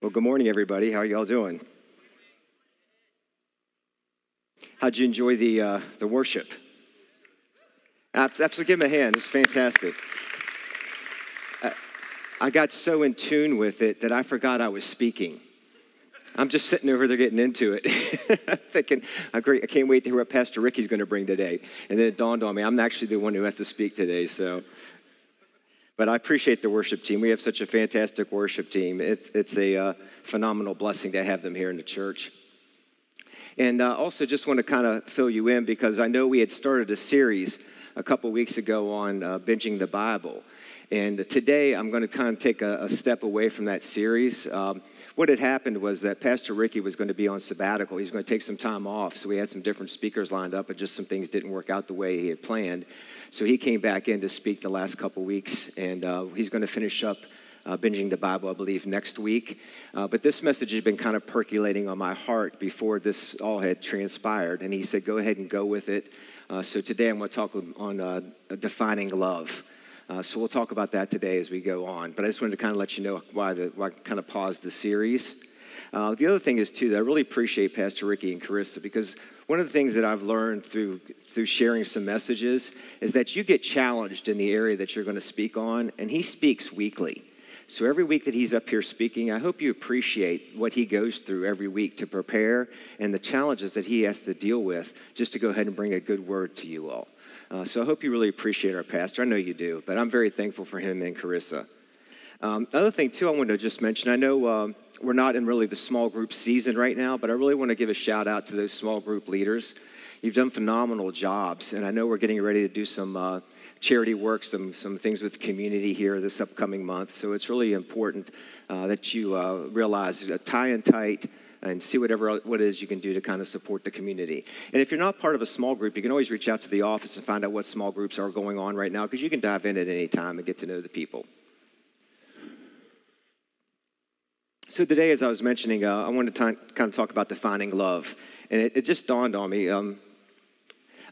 Well, good morning, everybody. How are y'all doing? How'd you enjoy the, uh, the worship? Absolutely, give him a hand. It's fantastic. I got so in tune with it that I forgot I was speaking. I'm just sitting over there getting into it, thinking, I'm great. I can't wait to hear what Pastor Ricky's going to bring today. And then it dawned on me, I'm actually the one who has to speak today. So, but I appreciate the worship team. We have such a fantastic worship team. It's, it's a uh, phenomenal blessing to have them here in the church. And uh, also, just want to kind of fill you in because I know we had started a series a couple weeks ago on uh, binging the Bible. And today I'm going to kind of take a, a step away from that series. Um, what had happened was that Pastor Ricky was going to be on sabbatical. He's going to take some time off. So we had some different speakers lined up, but just some things didn't work out the way he had planned. So he came back in to speak the last couple weeks, and uh, he's going to finish up uh, binging the Bible, I believe, next week. Uh, but this message has been kind of percolating on my heart before this all had transpired. And he said, go ahead and go with it. Uh, so today I'm going to talk on uh, defining love. Uh, so we'll talk about that today as we go on. But I just wanted to kind of let you know why, the, why I kind of paused the series. Uh, the other thing is, too, that I really appreciate Pastor Ricky and Carissa because one of the things that I've learned through, through sharing some messages is that you get challenged in the area that you're going to speak on, and he speaks weekly. So every week that he's up here speaking, I hope you appreciate what he goes through every week to prepare and the challenges that he has to deal with just to go ahead and bring a good word to you all. Uh, so I hope you really appreciate our pastor. I know you do, but I'm very thankful for him and Carissa. Um, other thing, too, I wanted to just mention I know um, we're not in really the small group season right now, but I really want to give a shout out to those small group leaders. You've done phenomenal jobs, and I know we're getting ready to do some uh, charity work, some, some things with the community here this upcoming month. So it's really important uh, that you uh, realize uh, tie in tight and see whatever what it is you can do to kind of support the community. And if you're not part of a small group, you can always reach out to the office and find out what small groups are going on right now because you can dive in at any time and get to know the people. So today, as I was mentioning, uh, I wanted to kind of talk about defining love, and it, it just dawned on me. Um,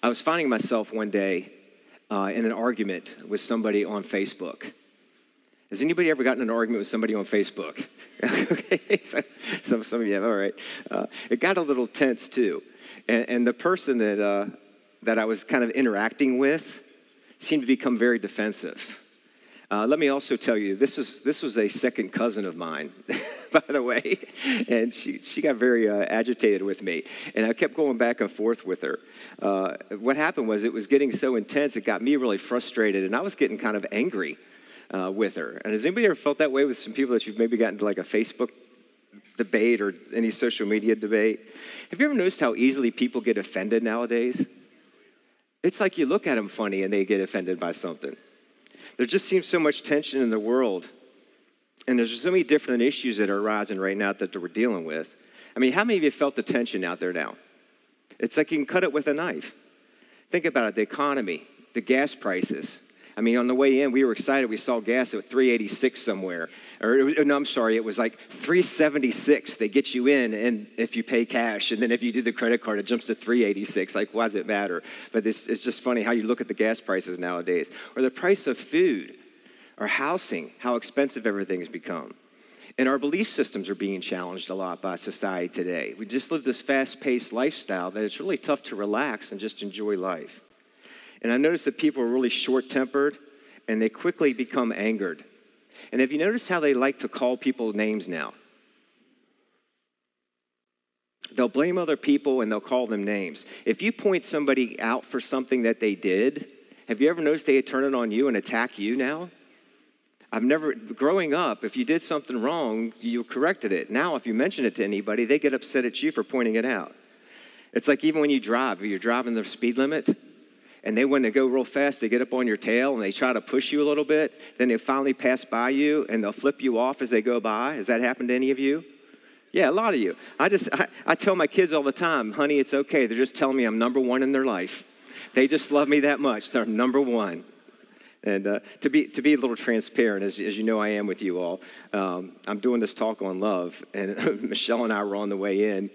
I was finding myself one day uh, in an argument with somebody on Facebook. Has anybody ever gotten an argument with somebody on Facebook? okay, so, some, some of you have, all right. Uh, it got a little tense too. And, and the person that, uh, that I was kind of interacting with seemed to become very defensive. Uh, let me also tell you, this was, this was a second cousin of mine, by the way, and she, she got very uh, agitated with me. And I kept going back and forth with her. Uh, what happened was it was getting so intense, it got me really frustrated, and I was getting kind of angry uh, with her. And has anybody ever felt that way with some people that you've maybe gotten to like a Facebook debate or any social media debate? Have you ever noticed how easily people get offended nowadays? It's like you look at them funny and they get offended by something. There just seems so much tension in the world. And there's so many different issues that are arising right now that we're dealing with. I mean, how many of you felt the tension out there now? It's like you can cut it with a knife. Think about it the economy, the gas prices, I mean, on the way in, we were excited. We saw gas at 386 somewhere. Or, oh, no, I'm sorry, it was like 376. They get you in and if you pay cash. And then if you do the credit card, it jumps to 386. Like, why does it matter? But it's, it's just funny how you look at the gas prices nowadays. Or the price of food or housing, how expensive everything's become. And our belief systems are being challenged a lot by society today. We just live this fast paced lifestyle that it's really tough to relax and just enjoy life. And I noticed that people are really short tempered and they quickly become angered. And have you noticed how they like to call people names now? They'll blame other people and they'll call them names. If you point somebody out for something that they did, have you ever noticed they turn it on you and attack you now? I've never, growing up, if you did something wrong, you corrected it. Now, if you mention it to anybody, they get upset at you for pointing it out. It's like even when you drive, you're driving the speed limit, and they when they go real fast they get up on your tail and they try to push you a little bit. Then they finally pass by you and they'll flip you off as they go by. Has that happened to any of you? Yeah a lot of you. I just i, I tell my kids all the time honey it's okay. They're just telling me i'm number one in their life. They just love me that much. They're number one. And uh, to, be, to be a little transparent, as, as you know I am with you all, um, I'm doing this talk on love, and Michelle and I were on the way in,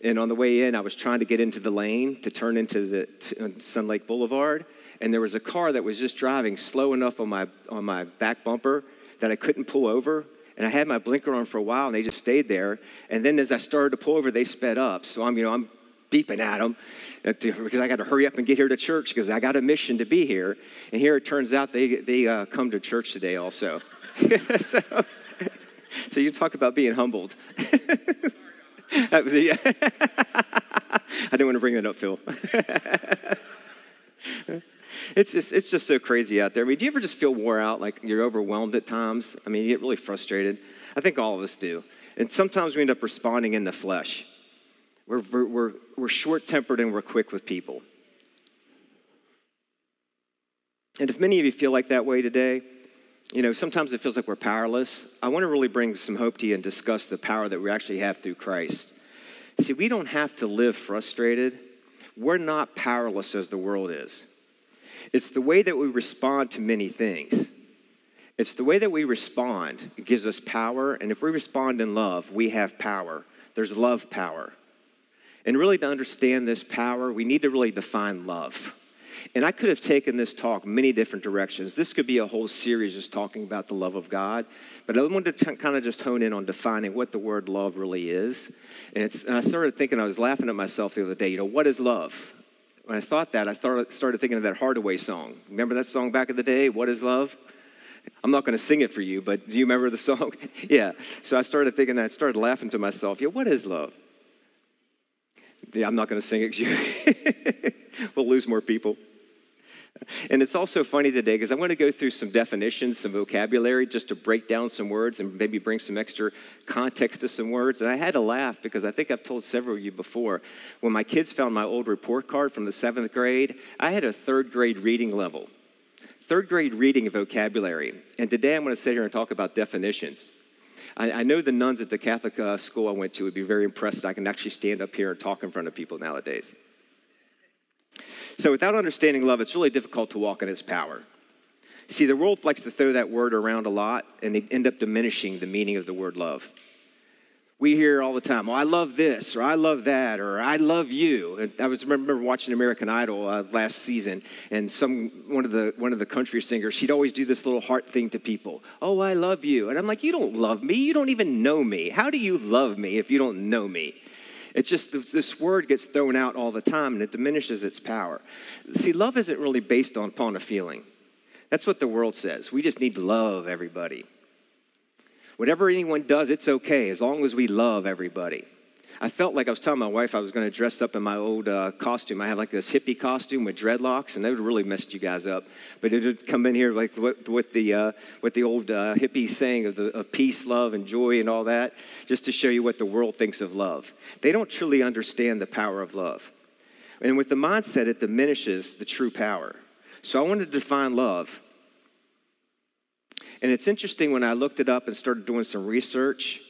and on the way in, I was trying to get into the lane to turn into the to Sun Lake Boulevard. And there was a car that was just driving slow enough on my, on my back bumper that I couldn't pull over. And I had my blinker on for a while, and they just stayed there. And then as I started to pull over, they sped up. So I'm, you know, I'm beeping at them because I got to hurry up and get here to church because I got a mission to be here. And here it turns out they, they uh, come to church today also. so, so you talk about being humbled. that was, yeah. I didn't want to bring that up, Phil. it's just, it's just so crazy out there. I mean, do you ever just feel wore out, like you're overwhelmed at times? I mean, you get really frustrated. I think all of us do. And sometimes we end up responding in the flesh. We're, we're, we're short tempered and we're quick with people. And if many of you feel like that way today, you know, sometimes it feels like we're powerless. I want to really bring some hope to you and discuss the power that we actually have through Christ. See, we don't have to live frustrated. We're not powerless as the world is. It's the way that we respond to many things. It's the way that we respond. It gives us power. And if we respond in love, we have power. There's love power. And really, to understand this power, we need to really define love. And I could have taken this talk many different directions. This could be a whole series just talking about the love of God. But I wanted to kind of just hone in on defining what the word love really is. And, and, I started thinking, I was laughing at myself the other day, you know, what is love? when I thought that, I started thinking of that Haddaway song. Remember that song back in the day, What is Love? I'm not going to sing it for you, but do you remember the song? yeah. So I started thinking, I started laughing to myself, yeah, what is love? Yeah, I'm not going to sing it. we'll lose more people. And it's also funny today because I'm going to go through some definitions, some vocabulary, just to break down some words and maybe bring some extra context to some words. And I had to laugh because I think I've told several of you before. When my kids found my old report card from the seventh grade, I had a third grade reading level. Third grade reading vocabulary. And today I'm going to sit here and talk about definitions. I, I know the nuns at the Catholic uh, school I went to would be very impressed. I can actually stand up here and talk in front of people nowadays. So, without understanding love, it's really difficult to walk in its power. See, the world likes to throw that word around a lot and they end up diminishing the meaning of the word love. We hear all the time, oh, I love this, or I love that, or I love you. And I was remember watching American Idol uh, last season, and some one of the one of the country singers, she'd always do this little heart thing to people. Oh, I love you, and I'm like, you don't love me. You don't even know me. How do you love me if you don't know me? It's just this word gets thrown out all the time and it diminishes its power. See, love isn't really based on, upon a feeling. That's what the world says. We just need to love everybody. Whatever anyone does, it's okay as long as we love everybody. I felt like I was telling my wife I was going to dress up in my old uh, costume. I had like this hippie costume with dreadlocks, and that would really messed you guys up. But it would come in here like with, with the uh, with the old uh, hippie saying of, the, of peace, love, and joy, and all that, just to show you what the world thinks of love. They don't truly understand the power of love, and with the mindset, it diminishes the true power. So I wanted to define love. And it's interesting when I looked it up and started doing some research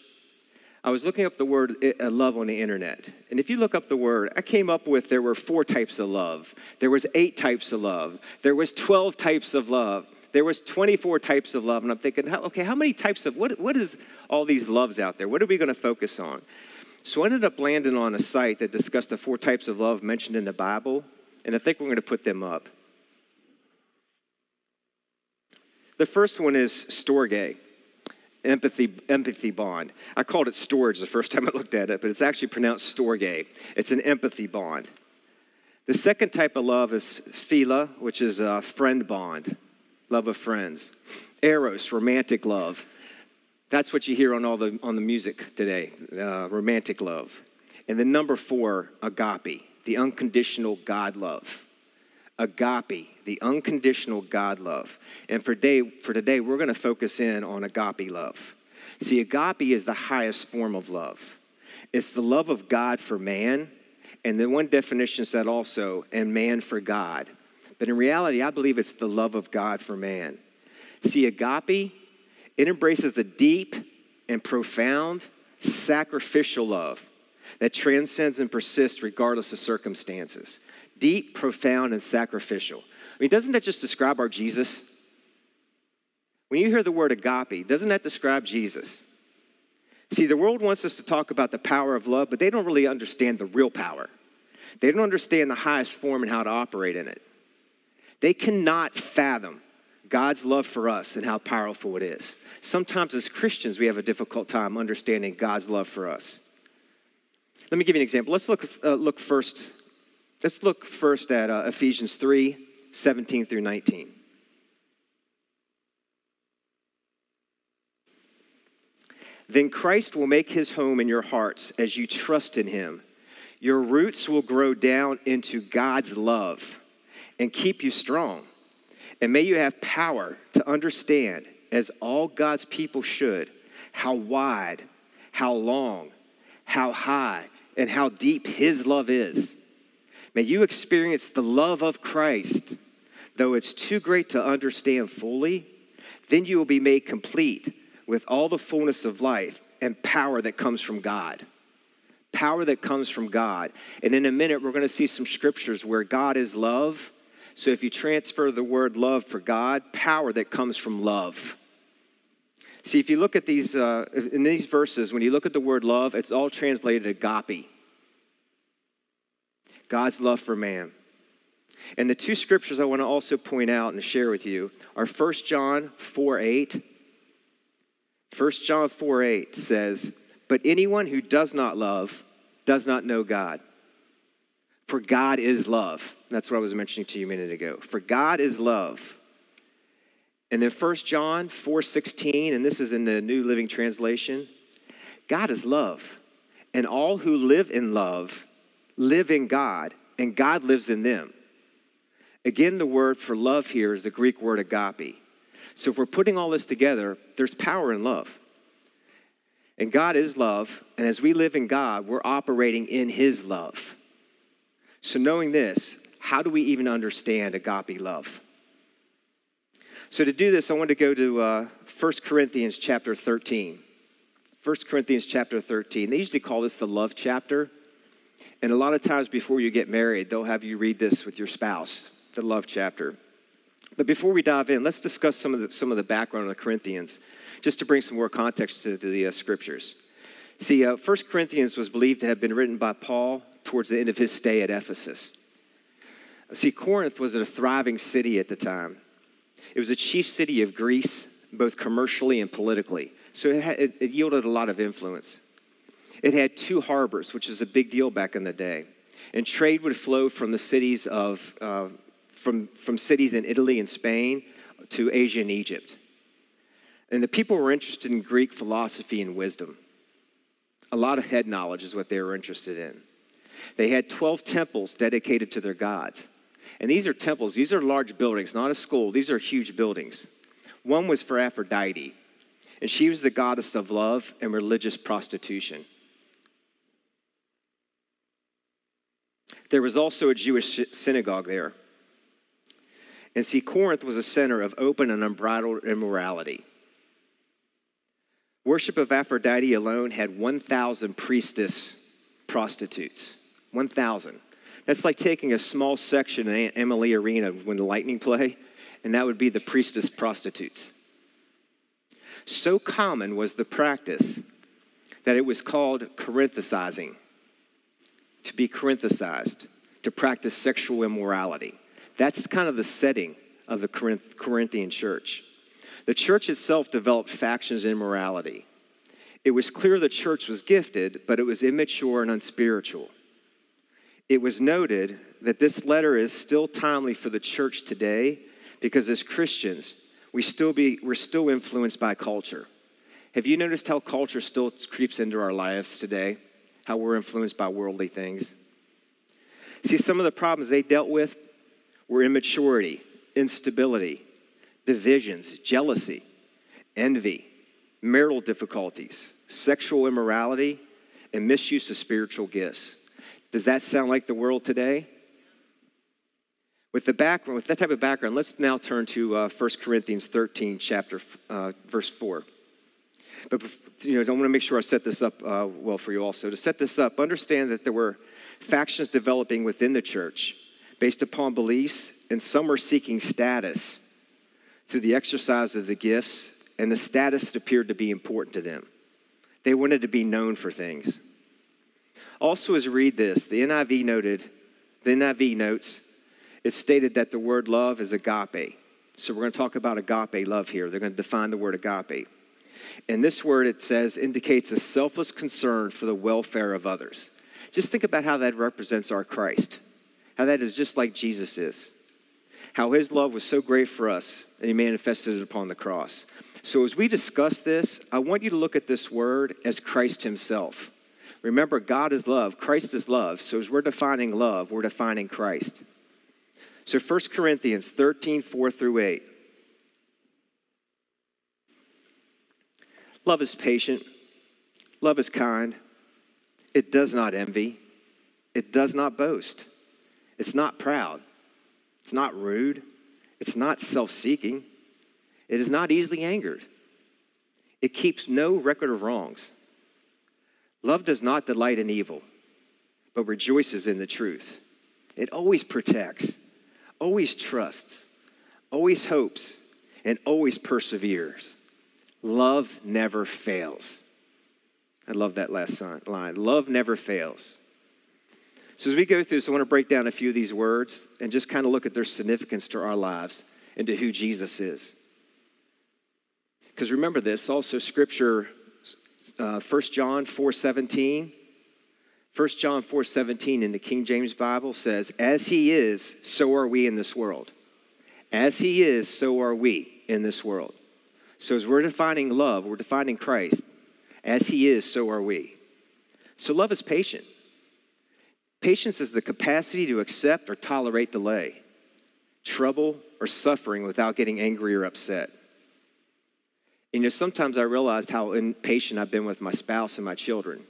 I was looking up the word uh, love on the internet. And if you look up the word, I came up with there were four types of love. There was eight types of love. There was 12 types of love. There was 24 types of love. And I'm thinking, okay, how many types of, what, what is all these loves out there? What are we going to focus on? So I ended up landing on a site that discussed the four types of love mentioned in the Bible. And I think we're going to put them up. The first one is storge empathy, empathy bond. I called it storge the first time I looked at it, but it's actually pronounced storge. It's an empathy bond. The second type of love is philia, which is a friend bond, love of friends. Eros, romantic love. That's what you hear on all the on the music today, uh, romantic love. And then number four, agape, the unconditional God love agape, the unconditional God love. And for, day, for today, we're going to focus in on agape love. See, agape is the highest form of love. It's the love of God for man, and then one definition said also, and man for God. But in reality, I believe it's the love of God for man. See, agape, it embraces a deep and profound sacrificial love that transcends and persists regardless of circumstances deep, profound, and sacrificial. I mean, doesn't that just describe our Jesus? When you hear the word agape, doesn't that describe Jesus? See, the world wants us to talk about the power of love, but they don't really understand the real power. They don't understand the highest form and how to operate in it. They cannot fathom God's love for us and how powerful it is. Sometimes as Christians, we have a difficult time understanding God's love for us. Let me give you an example. Let's look, uh, look first. Let's look first at uh, Ephesians 3 17 through 19. Then Christ will make his home in your hearts as you trust in him. Your roots will grow down into God's love and keep you strong. And may you have power to understand, as all God's people should, how wide, how long, how high, and how deep his love is. May you experience the love of Christ, though it's too great to understand fully, then you will be made complete with all the fullness of life and power that comes from God. Power that comes from God. And in a minute, we're going to see some scriptures where God is love. So if you transfer the word love for God, power that comes from love. See, if you look at these, uh, in these verses, when you look at the word love, it's all translated agape. God's love for man. And the two scriptures I want to also point out and share with you are 1 John 4 8 1 John 4 8 says, But anyone who does not love does not know God. For God is love. That's what I was mentioning to you a minute ago. For God is love. And then 1 John 4 16, and this is in the New Living Translation God is love. And all who live in love live in God, and God lives in them. Again, the word for love here is the Greek word agape. So if we're putting all this together, there's power in love. And God is love, and as we live in God, we're operating in His love. So, knowing this, how do we even understand agape love? So, to do this, I want to go to uh, 1 Corinthians chapter 13. 1 Corinthians chapter 13. They usually call this the love chapter. And a lot of times before you get married, they'll have you read this with your spouse, the love chapter. But before we dive in, let's discuss some of the, some of the background of the Corinthians, just to bring some more context to, to the uh, scriptures. See, uh, 1 Corinthians was believed to have been written by Paul towards the end of his stay at Ephesus. See, Corinth was a thriving city at the time. It was a chief city of Greece, both commercially and politically. So it, had, it, it yielded a lot of influence. It had two harbors, which is a big deal back in the day. And trade would flow from the cities of uh, from, from cities in Italy and Spain to Asia and Egypt. And the people were interested in Greek philosophy and wisdom. A lot of head knowledge is what they were interested in. They had 12 temples dedicated to their gods. And these are temples, these are large buildings, not a school, these are huge buildings. One was for Aphrodite, and she was the goddess of love and religious prostitution. There was also a Jewish synagogue there. And see, Corinth was a center of open and unbridled immorality. Worship of Aphrodite alone had 1,000 priestess prostitutes. 1,000. That's like taking a small section in Amalie Arena when the Lightning play, and that would be the priestess prostitutes. So common was the practice that it was called Corinthicizing, to be Corinthicized, to practice sexual immorality. That's kind of the setting of the Corinthian church. The church itself developed factions in morality. It was clear the church was gifted, but it was immature and unspiritual. It was noted that this letter is still timely for the church today because as Christians, we still be, we're still influenced by culture. Have you noticed how culture still creeps into our lives today? How we're influenced by worldly things? See, some of the problems they dealt with were immaturity, instability, divisions, jealousy, envy, marital difficulties, sexual immorality, and misuse of spiritual gifts. Does that sound like the world today? With the background, with that type of background, let's now turn to uh, 1 Corinthians 13, chapter uh, verse 4. But you know, I want to make sure I set this up uh, well for you also. To set this up, understand that there were factions developing within the church based upon beliefs, and some are seeking status through the exercise of the gifts, and the status appeared to be important to them. They wanted to be known for things. Also, as we read this, the NIV noted, the NIV notes, it stated that the word love is agape. So we're going to talk about agape love here. They're going to define the word agape. And this word, it says, indicates a selfless concern for the welfare of others. Just think about how that represents our Christ, how that is just like Jesus is, how his love was so great for us, and he manifested it upon the cross. So as we discuss this, I want you to look at this word as Christ himself. Remember, God is love, Christ is love. So as we're defining love, we're defining Christ. So 1 Corinthians 13, 4 through 8. Love is patient. Love is kind. It does not envy. It does not boast. It's not proud. It's not rude. It's not self seeking. It is not easily angered. It keeps no record of wrongs. Love does not delight in evil, but rejoices in the truth. It always protects, always trusts, always hopes, and always perseveres. Love never fails. I love that last line. Love never fails. So, as we go through this, I want to break down a few of these words and just kind of look at their significance to our lives and to who Jesus is. Because remember this, also scripture, uh, 1 John 4 17. 1 John 4 17 in the King James Bible says, As he is, so are we in this world. As he is, so are we in this world. So, as we're defining love, we're defining Christ. As he is, so are we. So, love is patient. Patience is the capacity to accept or tolerate delay, trouble, or suffering without getting angry or upset. And you know, sometimes I realized how impatient I've been with my spouse and my children.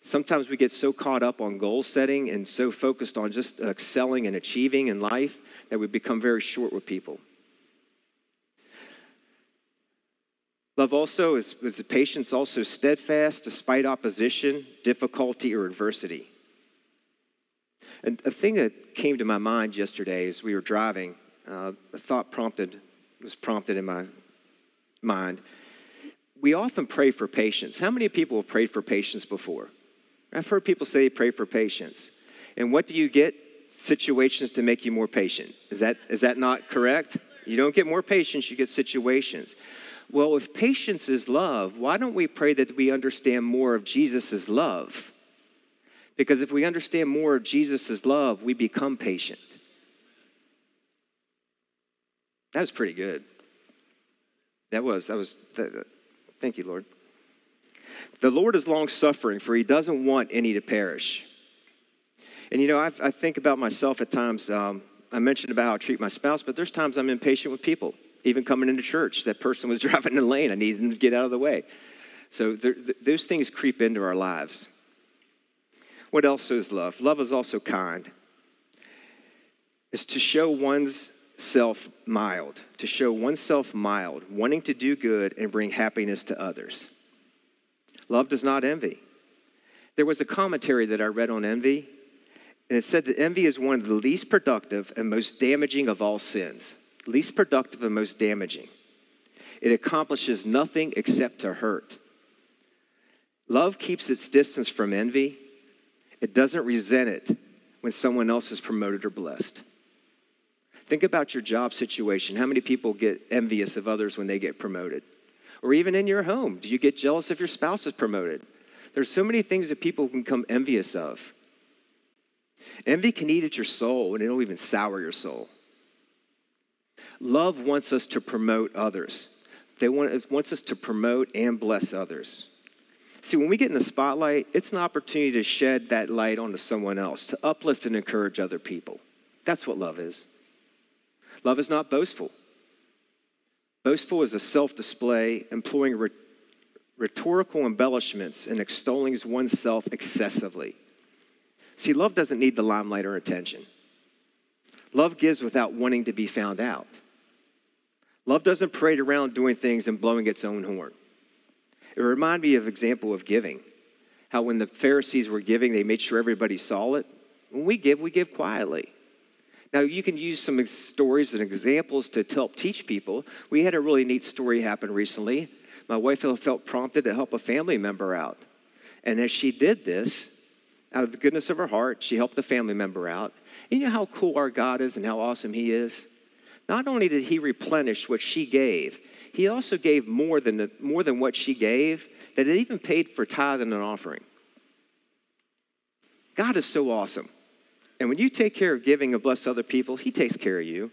Sometimes we get so caught up on goal setting and so focused on just excelling and achieving in life that we become very short with people. Love also is, is patience also steadfast despite opposition, difficulty, or adversity. And a thing that came to my mind yesterday as we were driving, uh, a thought prompted was prompted in my mind. We often pray for patience. How many people have prayed for patience before? I've heard people say they pray for patience. And what do you get? Situations to make you more patient. Is that, is that not correct? You don't get more patience, you get situations. Well, if patience is love, why don't we pray that we understand more of Jesus' love? Because if we understand more of Jesus' love, we become patient. That was pretty good. That was, that was, that, thank you, Lord. The Lord is long suffering, for he doesn't want any to perish. And you know, I, I think about myself at times. Um, I mentioned about how I treat my spouse, but there's times I'm impatient with people even coming into church. That person was driving in the lane. I needed them to get out of the way. So th- those things creep into our lives. What else is love? Love is also kind. It's to show one's self mild, to show oneself mild, wanting to do good and bring happiness to others. Love does not envy. There was a commentary that I read on envy, and it said that envy is one of the least productive and most damaging of all sins least productive and most damaging. It accomplishes nothing except to hurt. Love keeps its distance from envy. It doesn't resent it when someone else is promoted or blessed. Think about your job situation. How many people get envious of others when they get promoted? Or even in your home, do you get jealous if your spouse is promoted? There's so many things that people can become envious of. Envy can eat at your soul and it'll even sour your soul. Love wants us to promote others. They want, wants us to promote and bless others. See, when we get in the spotlight, it's an opportunity to shed that light onto someone else, to uplift and encourage other people. That's what love is. Love is not boastful. Boastful is a self display, employing rhetorical embellishments and extolling oneself excessively. See, love doesn't need the limelight or attention. Love gives without wanting to be found out. Love doesn't parade around doing things and blowing its own horn. It reminded me of example of giving. How when the Pharisees were giving, they made sure everybody saw it. When we give, we give quietly. Now, you can use some stories and examples to help teach people. We had a really neat story happen recently. My wife felt prompted to help a family member out. And as she did this, out of the goodness of her heart, she helped a family member out. You know how cool our God is and how awesome He is? not only did he replenish what she gave, he also gave more than, the, more than what she gave, that it even paid for tithe and an offering. God is so awesome. And when you take care of giving and bless other people, he takes care of you.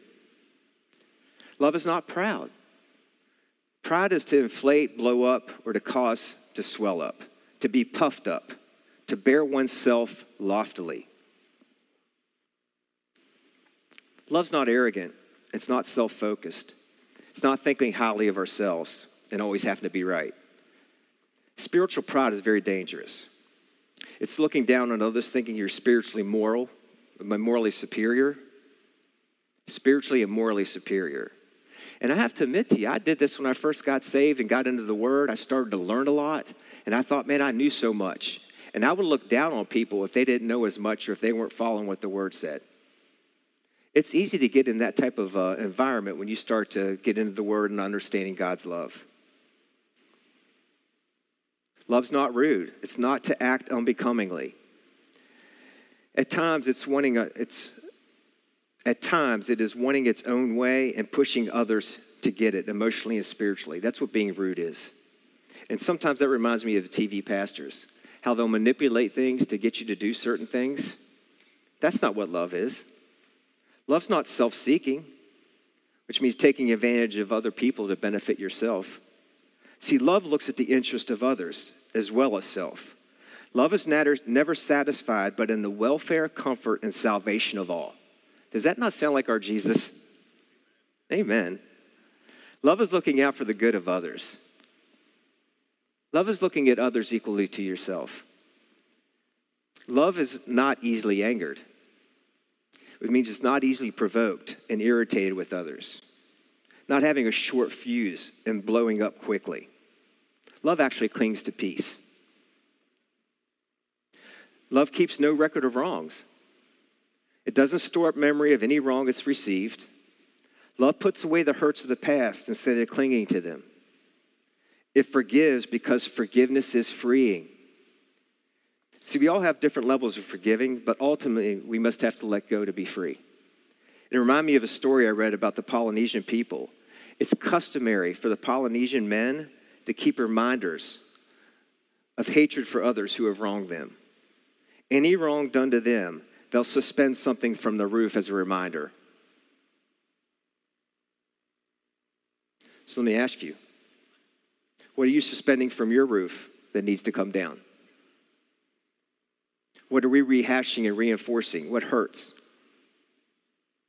Love is not proud. Pride is to inflate, blow up, or to cause to swell up, to be puffed up, to bear oneself loftily. Love's not arrogant, it's not self focused, it's not thinking highly of ourselves and always having to be right. Spiritual pride is very dangerous. It's looking down on others, thinking you're spiritually moral, morally superior. Spiritually and morally superior. And I have to admit to you, I did this when I first got saved and got into the Word. I started to learn a lot, and I thought, man, I knew so much. And I would look down on people if they didn't know as much or if they weren't following what the Word said. It's easy to get in that type of uh, environment when you start to get into the Word and understanding God's love. Love's not rude. It's not to act unbecomingly. At times, it's wanting a, it's at times it is wanting its own way and pushing others to get it emotionally and spiritually. That's what being rude is. And sometimes that reminds me of TV pastors, how they'll manipulate things to get you to do certain things. That's not what love is. Love's not self-seeking, which means taking advantage of other people to benefit yourself. See, love looks at the interest of others as well as self. Love is never satisfied, but in the welfare, comfort, and salvation of all. Does that not sound like our Jesus? Amen. Love is looking out for the good of others. Love is looking at others equally to yourself. Love is not easily angered. It means it's not easily provoked and irritated with others, not having a short fuse and blowing up quickly. Love actually clings to peace. Love keeps no record of wrongs. It doesn't store up memory of any wrong it's received. Love puts away the hurts of the past instead of clinging to them. It forgives because forgiveness is freeing. See, we all have different levels of forgiving, but ultimately we must have to let go to be free. It reminded me of a story I read about the Polynesian people. It's customary for the Polynesian men to keep reminders of hatred for others who have wronged them. Any wrong done to them, they'll suspend something from the roof as a reminder. So let me ask you what are you suspending from your roof that needs to come down? What are we rehashing and reinforcing? What hurts?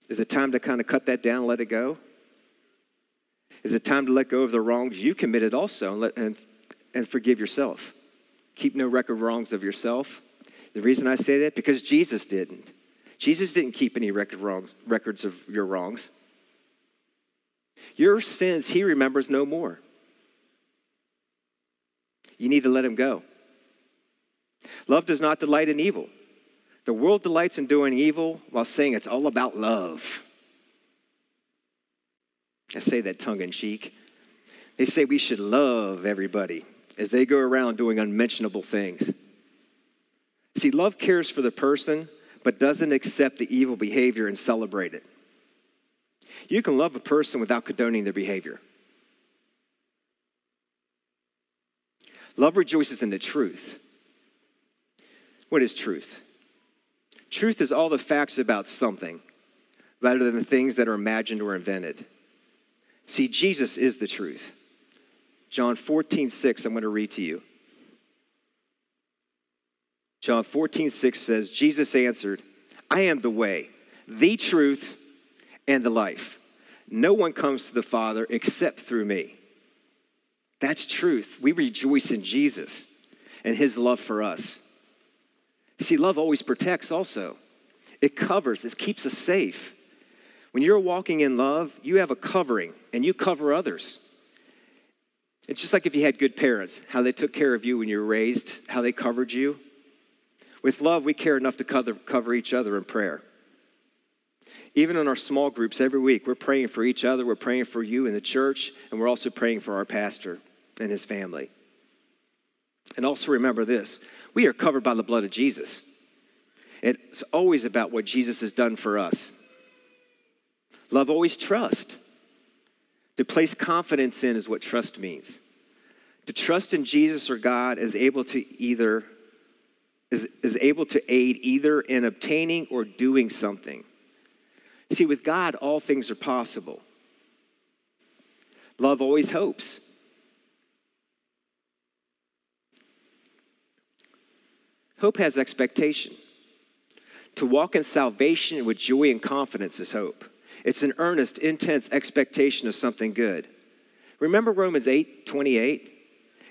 Is it time to kind of cut that down and let it go? Is it time to let go of the wrongs you committed also and, let, and, and forgive yourself? Keep no record wrongs of yourself. The reason I say that, because Jesus didn't. Jesus didn't keep any record wrongs, records of your wrongs. Your sins, he remembers no more. You need to let him go. Love does not delight in evil. The world delights in doing evil while saying it's all about love. I say that tongue in cheek. They say we should love everybody as they go around doing unmentionable things. See, love cares for the person, but doesn't accept the evil behavior and celebrate it. You can love a person without condoning their behavior. Love rejoices in the truth. What is truth? Truth is all the facts about something rather than the things that are imagined or invented. See, Jesus is the truth. John 14, 6, I'm going to read to you. John 14, 6 says, Jesus answered, I am the way, the truth, and the life. No one comes to the Father except through me. That's truth. We rejoice in Jesus and his love for us. See, love always protects also. It covers, it keeps us safe. When you're walking in love, you have a covering and you cover others. It's just like if you had good parents, how they took care of you when you were raised, how they covered you. With love, we care enough to cover, cover each other in prayer. Even in our small groups every week, we're praying for each other, we're praying for you in the church, and we're also praying for our pastor and his family. And also remember this we are covered by the blood of Jesus. It's always about what Jesus has done for us. Love always trusts. To place confidence in is what trust means. To trust in Jesus or God is able to either is, is able to aid either in obtaining or doing something. See, with God, all things are possible. Love always hopes. Hope has expectation. To walk in salvation with joy and confidence is hope. It's an earnest, intense expectation of something good. Remember Romans 8 28?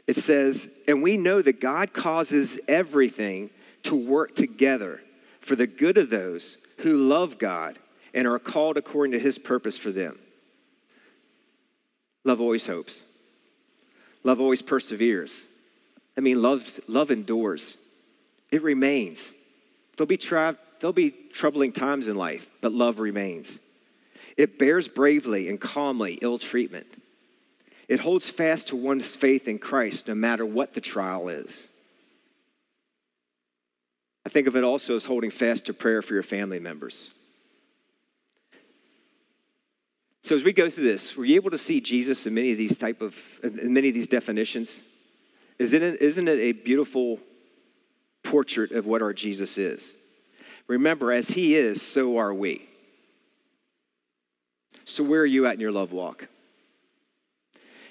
It says, And we know that God causes everything to work together for the good of those who love God and are called according to his purpose for them. Love always hopes. Love always perseveres. I mean, love, love endures. It remains. There'll be, tra- there'll be troubling times in life, but love remains. It bears bravely and calmly ill treatment. It holds fast to one's faith in Christ no matter what the trial is. I think of it also as holding fast to prayer for your family members. So as we go through this, were you able to see Jesus in many of these type of in many of these definitions? Isn't it, isn't it a beautiful portrait of what our Jesus is? Remember, as he is, so are we. So where are you at in your love walk?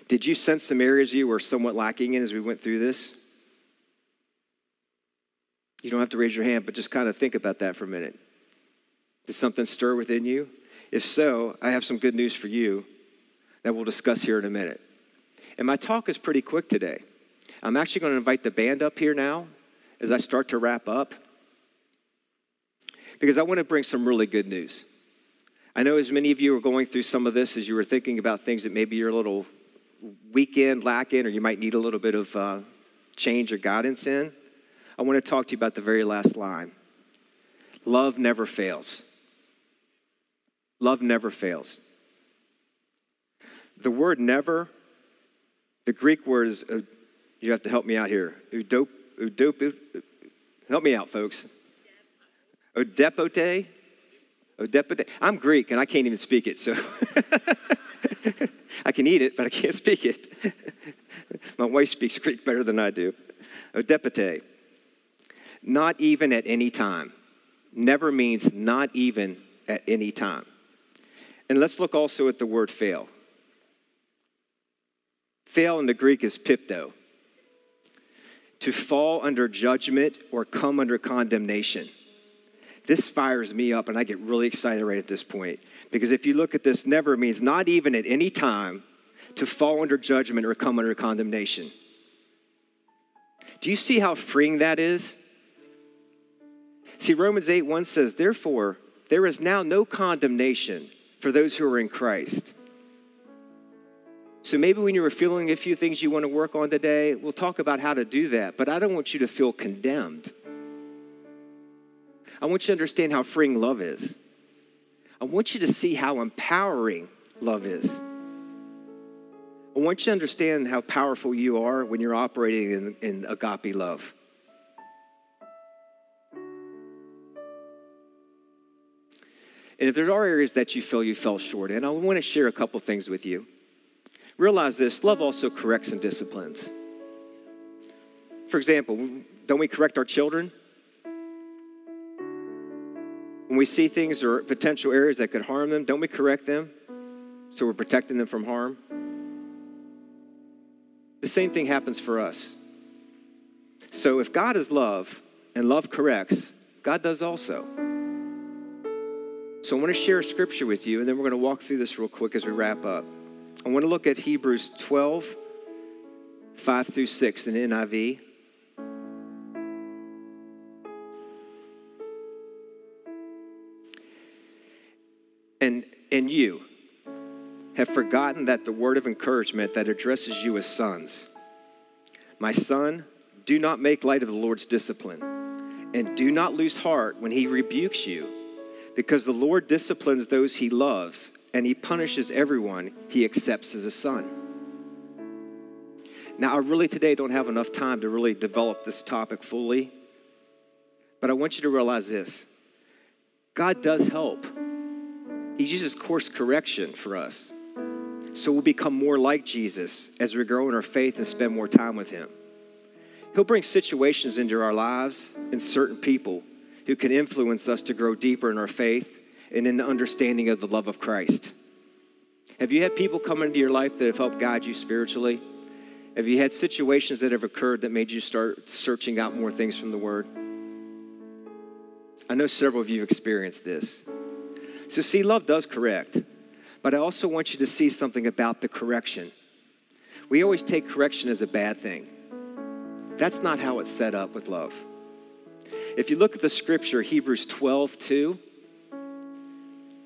Did you sense some areas you were somewhat lacking in as we went through this? You don't have to raise your hand, but just kind of think about that for a minute. Did something stir within you? If so, I have some good news for you that we'll discuss here in a minute. And my talk is pretty quick today. I'm actually going to invite the band up here now as I start to wrap up because I want to bring some really good news. I know as many of you are going through some of this as you were thinking about things that maybe you're a little weak in, lacking, or you might need a little bit of uh, change or guidance in. I want to talk to you about the very last line love never fails. Love never fails. The word never, the Greek word is, uh, you have to help me out here. Uh, udop, udop, uh, help me out, folks. Odepote? Odepote? I'm Greek and I can't even speak it, so I can eat it, but I can't speak it. My wife speaks Greek better than I do. Odepote. Not even at any time. Never means not even at any time. And let's look also at the word fail. Fail in the Greek is pipto. To fall under judgment or come under condemnation. This fires me up, and I get really excited right at this point. Because if you look at this, never means not even at any time to fall under judgment or come under condemnation. Do you see how freeing that is? See, Romans 8 1 says, Therefore, there is now no condemnation for those who are in Christ. So maybe when you're feeling a few things you want to work on today, we'll talk about how to do that. But I don't want you to feel condemned. I want you to understand how freeing love is. I want you to see how empowering love is. I want you to understand how powerful you are when you're operating in, in agape love. And if there are areas that you feel you fell short in, I want to share a couple things with you. Realize this love also corrects and disciplines. For example, don't we correct our children? When we see things or potential areas that could harm them, don't we correct them so we're protecting them from harm? The same thing happens for us. So if God is love and love corrects, God does also. So I want to share a scripture with you, and then we're going to walk through this real quick as we wrap up. I want to look at Hebrews 12, 5 through 6 in NIV. And, and you have forgotten that the word of encouragement that addresses you as sons. My son, do not make light of the Lord's discipline, and do not lose heart when he rebukes you because the Lord disciplines those he loves, and he punishes everyone he accepts as a son. Now, I really today don't have enough time to really develop this topic fully, but I want you to realize this God does help. He uses course correction for us. So we'll become more like Jesus as we grow in our faith and spend more time with Him. He'll bring situations into our lives and certain people who can influence us to grow deeper in our faith and in the understanding of the love of Christ. Have you had people come into your life that have helped guide you spiritually? Have you had situations that have occurred that made you start searching out more things from the Word? I know several of you have experienced this. So, see, love does correct, but I also want you to see something about the correction. We always take correction as a bad thing. That's not how it's set up with love. If you look at the scripture, Hebrews 12, 2,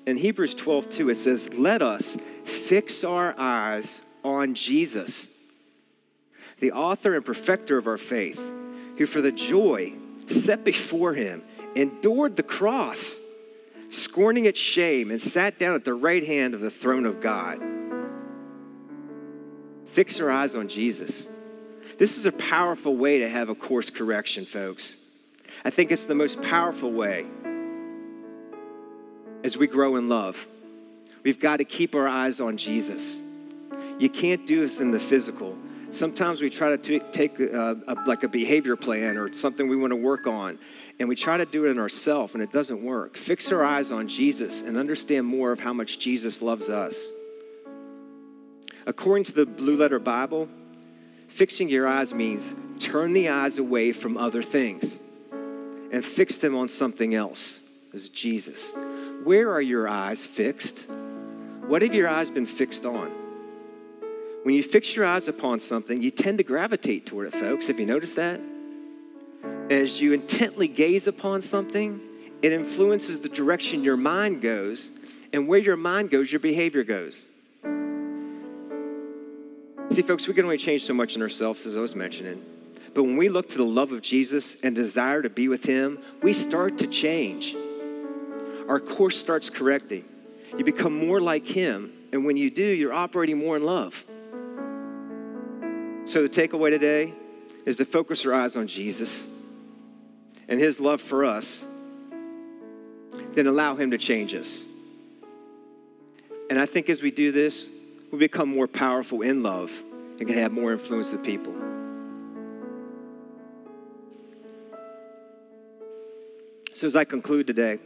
in Hebrews 12, 2, it says, Let us fix our eyes on Jesus, the author and perfecter of our faith, who for the joy set before him endured the cross, scorning its shame, and sat down at the right hand of the throne of God. Fix our eyes on Jesus. This is a powerful way to have a course correction, folks. I think it's the most powerful way as we grow in love. We've got to keep our eyes on Jesus. You can't do this in the physical. Sometimes we try to t- take a, a, like a behavior plan or something we want to work on, and we try to do it in ourselves, and it doesn't work. Fix our eyes on Jesus and understand more of how much Jesus loves us. According to the Blue Letter Bible, fixing your eyes means turn the eyes away from other things and fix them on something else, as Jesus. Where are your eyes fixed? What have your eyes been fixed on? When you fix your eyes upon something, you tend to gravitate toward it, folks. Have you noticed that? As you intently gaze upon something, it influences the direction your mind goes, and where your mind goes, your behavior goes. See, folks, we can only change so much in ourselves, as I was mentioning. But when we look to the love of Jesus and desire to be with Him, we start to change. Our course starts correcting. You become more like Him, and when you do, you're operating more in love. So, the takeaway today is to focus our eyes on Jesus and his love for us, then allow him to change us. And I think as we do this, we become more powerful in love and can have more influence with people. So, as I conclude today,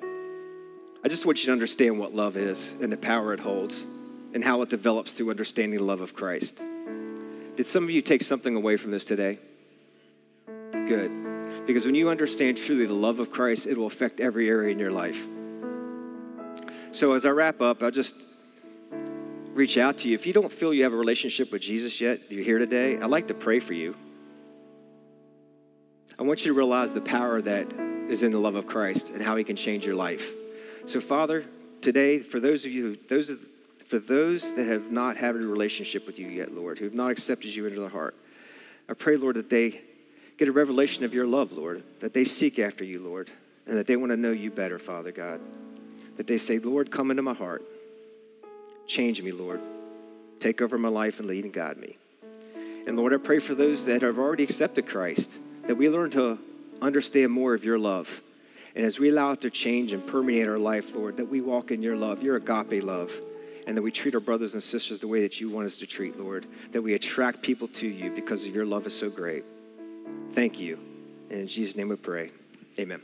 I just want you to understand what love is and the power it holds and how it develops through understanding the love of Christ. Did some of you take something away from this today? Good. Because when you understand truly the love of Christ, it will affect every area in your life. So as I wrap up, I'll just reach out to you. If you don't feel you have a relationship with Jesus yet, you're here today, I'd like to pray for you. I want you to realize the power that is in the love of Christ and how he can change your life. So, Father, today, for those of you, those of for those that have not had a relationship with you yet, Lord, who have not accepted you into their heart, I pray, Lord, that they get a revelation of your love, Lord, that they seek after you, Lord, and that they want to know you better, Father God. That they say, Lord, come into my heart. Change me, Lord. Take over my life and lead and guide me. And Lord, I pray for those that have already accepted Christ, that we learn to understand more of your love. And as we allow it to change and permeate our life, Lord, that we walk in your love, your agape love and that we treat our brothers and sisters the way that you want us to treat, Lord, that we attract people to you because your love is so great. Thank you. And in Jesus' name we pray. Amen.